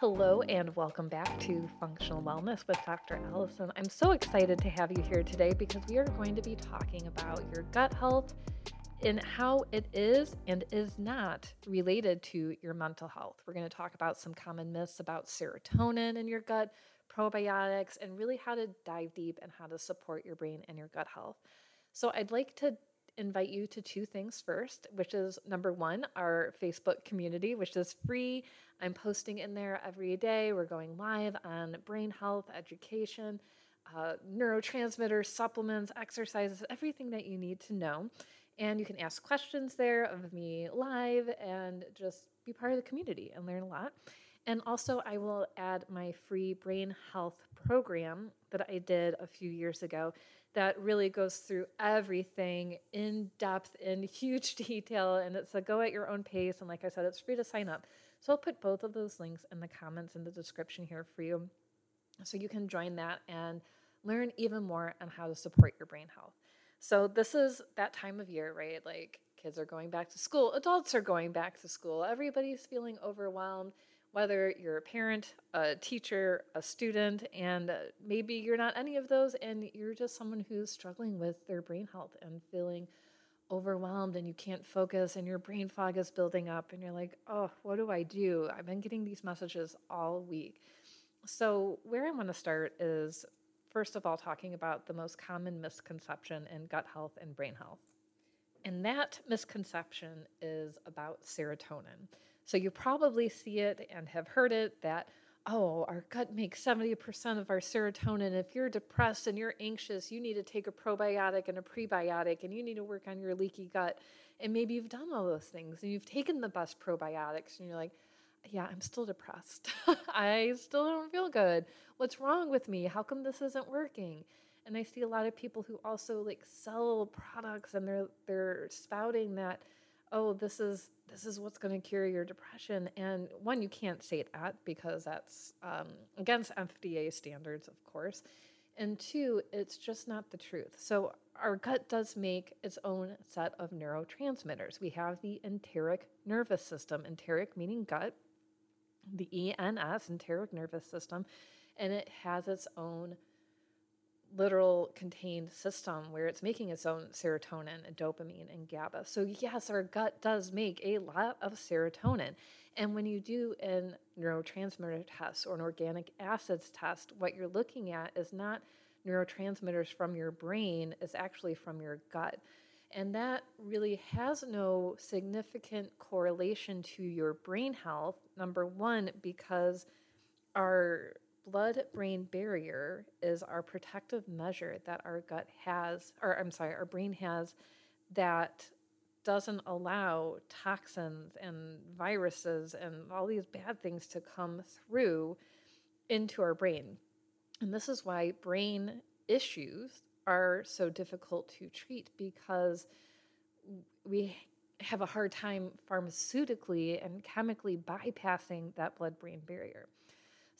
Hello, and welcome back to Functional Wellness with Dr. Alison. I'm so excited to have you here today because we are going to be talking about your gut health and how it is and is not related to your mental health. We're going to talk about some common myths about serotonin in your gut, probiotics, and really how to dive deep and how to support your brain and your gut health. So, I'd like to invite you to two things first, which is number one, our Facebook community, which is free. I'm posting in there every day. We're going live on brain health, education, uh, neurotransmitters, supplements, exercises, everything that you need to know. And you can ask questions there of me live and just be part of the community and learn a lot. And also, I will add my free brain health program that I did a few years ago that really goes through everything in depth in huge detail. And it's a go at your own pace. And like I said, it's free to sign up. So I'll put both of those links in the comments in the description here for you. So you can join that and learn even more on how to support your brain health. So this is that time of year, right? Like kids are going back to school, adults are going back to school, everybody's feeling overwhelmed whether you're a parent, a teacher, a student, and uh, maybe you're not any of those and you're just someone who's struggling with their brain health and feeling overwhelmed and you can't focus and your brain fog is building up and you're like, oh, what do I do? I've been getting these messages all week. So, where I want to start is first of all talking about the most common misconception in gut health and brain health. And that misconception is about serotonin. So you probably see it and have heard it that, oh, our gut makes 70% of our serotonin. If you're depressed and you're anxious, you need to take a probiotic and a prebiotic, and you need to work on your leaky gut. And maybe you've done all those things and you've taken the best probiotics, and you're like, yeah, I'm still depressed. I still don't feel good. What's wrong with me? How come this isn't working? And I see a lot of people who also like sell products and they're they're spouting that oh this is this is what's going to cure your depression. And one you can't say that because that's um, against fda standards of course. And two it's just not the truth. So our gut does make its own set of neurotransmitters. We have the enteric nervous system. Enteric meaning gut the ens enteric nervous system and it has its own literal contained system where it's making its own serotonin and dopamine and GABA. So, yes, our gut does make a lot of serotonin. And when you do a neurotransmitter test or an organic acids test, what you're looking at is not neurotransmitters from your brain, it's actually from your gut. And that really has no significant correlation to your brain health. Number one, because our blood brain barrier is our protective measure that our gut has, or I'm sorry, our brain has that doesn't allow toxins and viruses and all these bad things to come through into our brain. And this is why brain issues are so difficult to treat because we have a hard time pharmaceutically and chemically bypassing that blood brain barrier.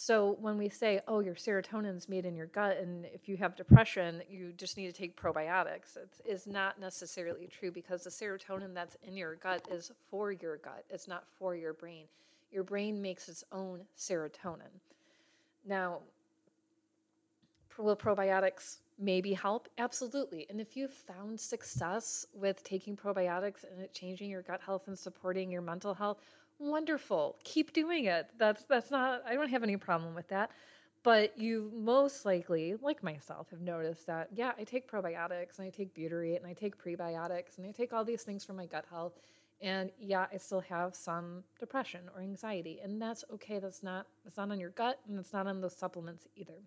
So when we say, oh, your serotonin's made in your gut, and if you have depression, you just need to take probiotics, it is not necessarily true because the serotonin that's in your gut is for your gut, it's not for your brain. Your brain makes its own serotonin. Now, will probiotics maybe help? Absolutely. And if you've found success with taking probiotics and it changing your gut health and supporting your mental health, wonderful. Keep doing it. That's that's not i don't have any problem with that. But you most likely like myself have noticed that yeah i take probiotics and i take butyrate and i take prebiotics and i take all these things for my gut health. And yeah i still have some depression or anxiety. And that's okay. That's not it's not on your gut and it's not on those supplements either.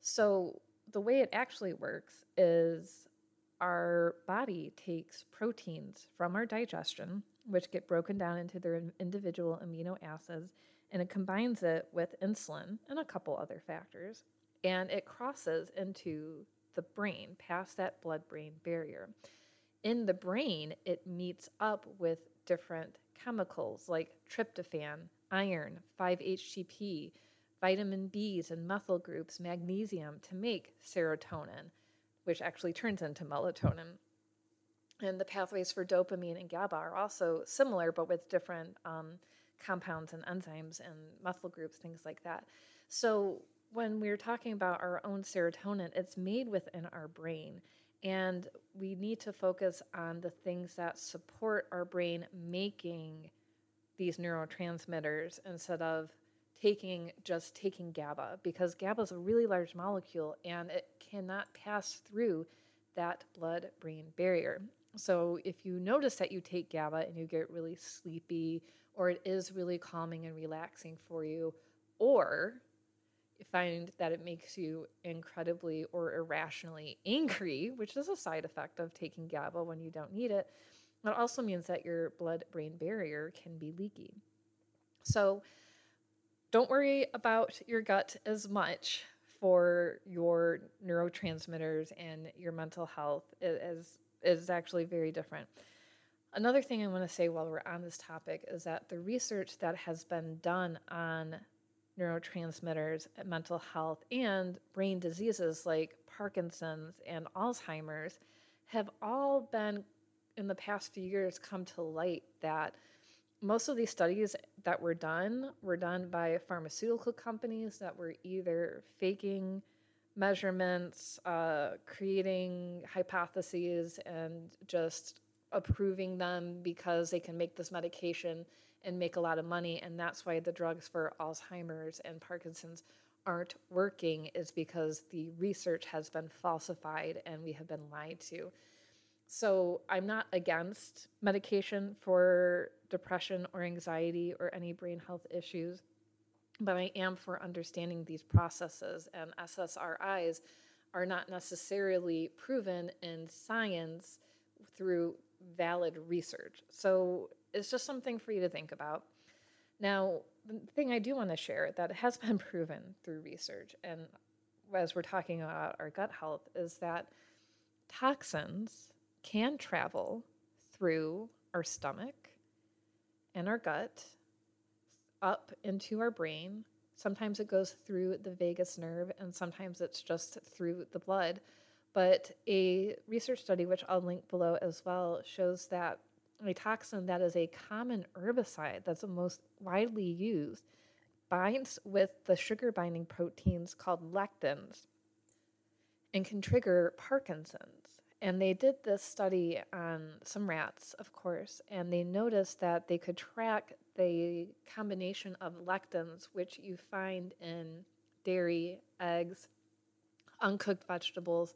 So the way it actually works is our body takes proteins from our digestion which get broken down into their individual amino acids, and it combines it with insulin and a couple other factors, and it crosses into the brain past that blood brain barrier. In the brain, it meets up with different chemicals like tryptophan, iron, 5-HTP, vitamin Bs and methyl groups, magnesium to make serotonin, which actually turns into melatonin and the pathways for dopamine and GABA are also similar, but with different um, compounds and enzymes and methyl groups, things like that. So when we're talking about our own serotonin, it's made within our brain. And we need to focus on the things that support our brain making these neurotransmitters instead of taking just taking GABA because GABA is a really large molecule and it cannot pass through that blood brain barrier. So if you notice that you take GABA and you get really sleepy or it is really calming and relaxing for you or you find that it makes you incredibly or irrationally angry, which is a side effect of taking GABA when you don't need it. It also means that your blood brain barrier can be leaky. So, don't worry about your gut as much for your neurotransmitters and your mental health. It is, actually very different. Another thing I want to say while we're on this topic is that the research that has been done on neurotransmitters, mental health, and brain diseases like Parkinson's and Alzheimer's have all been, in the past few years, come to light that most of these studies that were done were done by pharmaceutical companies that were either faking measurements, uh, creating hypotheses, and just approving them because they can make this medication and make a lot of money. And that's why the drugs for Alzheimer's and Parkinson's aren't working, is because the research has been falsified and we have been lied to. So I'm not against medication for depression or anxiety or any brain health issues, but I am for understanding these processes. And SSRIs are not necessarily proven in science through valid research. So it's just something for you to think about. Now, the thing I do want to share that has been proven through research, and as we're talking about our gut health, is that toxins can travel through our stomach and our gut up into our brain. Sometimes it goes through the vagus nerve, and sometimes it's just through the blood. But a research study, which I'll link below as well, shows that a toxin that is a common herbicide that's the most widely used binds with the sugar binding proteins called lectins and can trigger Parkinson's. And they did this study on some rats, of course, and they noticed that they could track the combination of lectins, which you find in dairy, eggs, uncooked vegetables,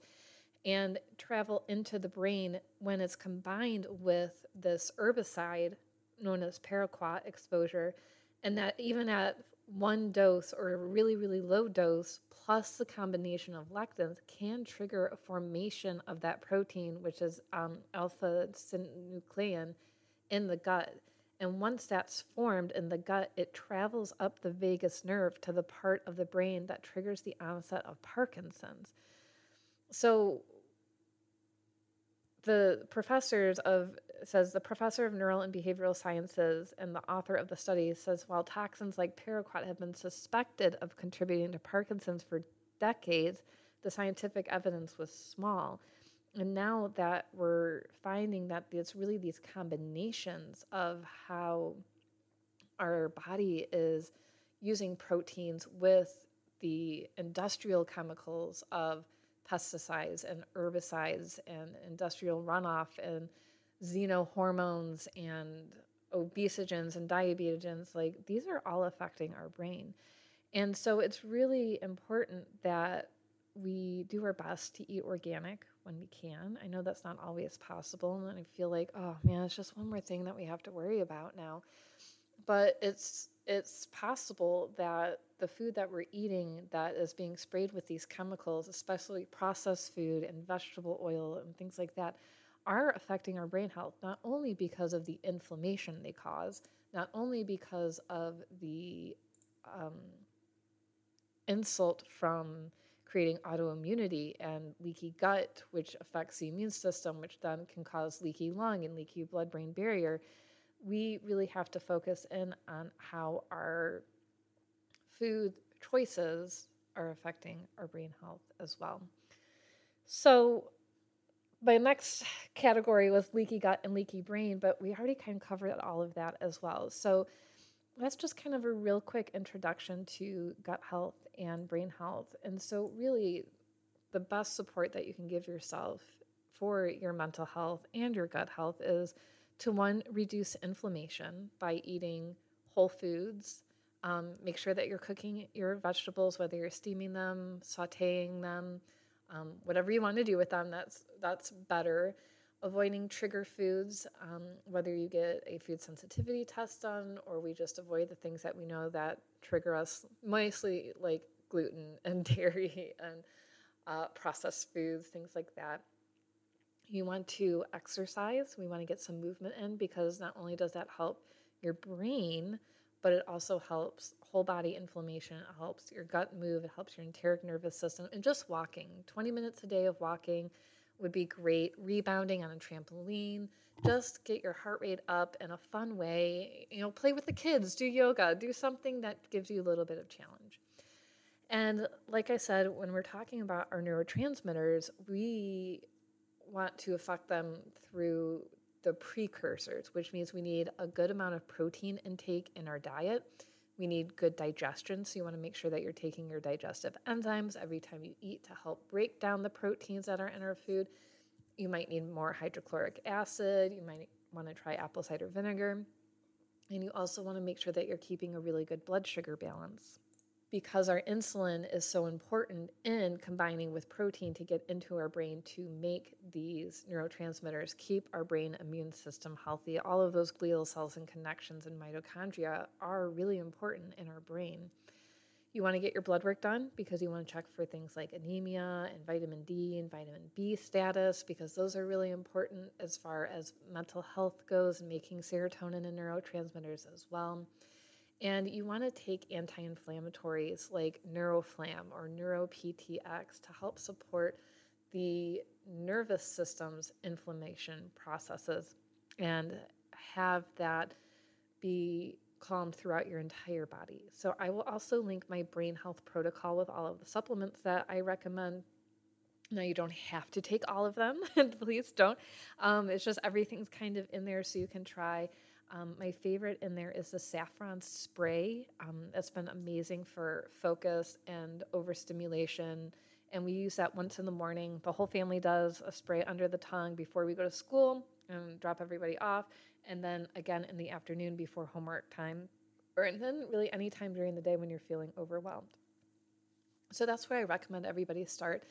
and travel into the brain when it's combined with this herbicide known as paraquat exposure. And that even at one dose or a really, really low dose, plus the combination of lectins, can trigger a formation of that protein, which is um, alpha synuclein, in the gut. And once that's formed in the gut, it travels up the vagus nerve to the part of the brain that triggers the onset of Parkinson's. So the professors of says the professor of neural and behavioral sciences and the author of the study says while toxins like paraquat have been suspected of contributing to Parkinson's for decades, the scientific evidence was small. And now that we're finding that it's really these combinations of how our body is using proteins with the industrial chemicals of pesticides and herbicides and industrial runoff and xenohormones and obesogens and diabetes, like these are all affecting our brain. And so it's really important that we do our best to eat organic when we can. I know that's not always possible, and I feel like, oh man, it's just one more thing that we have to worry about now. But it's it's possible that the food that we're eating that is being sprayed with these chemicals, especially processed food and vegetable oil and things like that, are affecting our brain health, not only because of the inflammation they cause, not only because of the um, insult from creating autoimmunity and leaky gut, which affects the immune system, which then can cause leaky lung and leaky blood brain barrier. We really have to focus in on how our food choices are affecting our brain health as well. So, my next category was leaky gut and leaky brain, but we already kind of covered all of that as well. So, that's just kind of a real quick introduction to gut health and brain health. And so, really, the best support that you can give yourself for your mental health and your gut health is to one, reduce inflammation by eating whole foods. Um, make sure that you're cooking your vegetables, whether you're steaming them, sauteing them, um, whatever you want to do with them. That's that's better avoiding trigger foods, um, whether you get a food sensitivity test done or we just avoid the things that we know that trigger us, mostly like gluten and dairy and uh, processed foods, things like that. You want to exercise. We want to get some movement in because not only does that help your brain, but it also helps whole body inflammation. It helps your gut move. It helps your enteric nervous system. And just walking, 20 minutes a day of walking would be great. Rebounding on a trampoline, just get your heart rate up in a fun way. You know, play with the kids, do yoga, do something that gives you a little bit of challenge. And like I said, when we're talking about our neurotransmitters, we want to affect them through the precursors, which means we need a good amount of protein intake in our diet we need good digestion, so you want to make sure that you're taking your digestive enzymes every time you eat to help break down the proteins that are in our food. You might need more hydrochloric acid. You might want to try apple cider vinegar. And you also want to make sure that you're keeping a really good blood sugar balance because our insulin is so important in combining with protein to get into our brain to make these neurotransmitters, keep our brain immune system healthy. All of those glial cells and connections and mitochondria are really important in our brain. You want to get your blood work done because you want to check for things like anemia and vitamin D and vitamin B status because those are really important as far as mental health goes and making serotonin and neurotransmitters as well. And you want to take anti inflammatories like Neuroflam or NeuroPTX to help support the nervous system's inflammation processes and have that be calmed throughout your entire body. So, I will also link my brain health protocol with all of the supplements that I recommend. Now, you don't have to take all of them, and please don't. Um, it's just everything's kind of in there so you can try um, my favorite in there is the saffron spray. Um, that's been amazing for focus and overstimulation. And we use that once in the morning. The whole family does a spray under the tongue before we go to school and drop everybody off. And then again in the afternoon before homework time, or and then really any time during the day when you're feeling overwhelmed. So that's where I recommend everybody start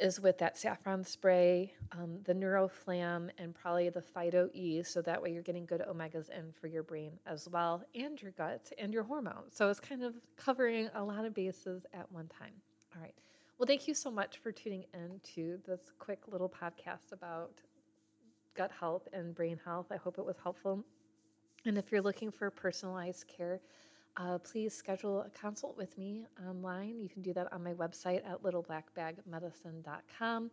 is with that saffron spray, um, the Neuroflam, and probably the Phyto E. So that way you're getting good omegas in for your brain as well, and your gut and your hormones. So it's kind of covering a lot of bases at one time. All right. Well, thank you so much for tuning in to this quick little podcast about gut health and brain health. I hope it was helpful. And if you're looking for personalized care, uh, please schedule a consult with me online. You can do that on my website at littleblackbagmedicine.com.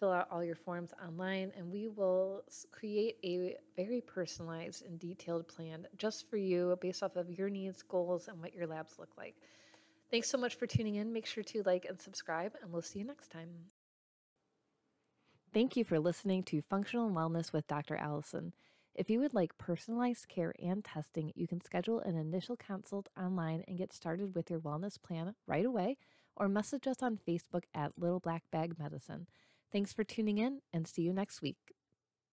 Fill out all your forms online, and we will create a very personalized and detailed plan just for you based off of your needs, goals, and what your labs look like. Thanks so much for tuning in. Make sure to like and subscribe, and we'll see you next time. Thank you for listening to Functional Wellness with Dr. Alison. If you would like personalized care and testing, you can schedule an initial consult online and get started with your wellness plan right away, or message us on Facebook at Little Black Bag Medicine. Thanks for tuning in and see you next week.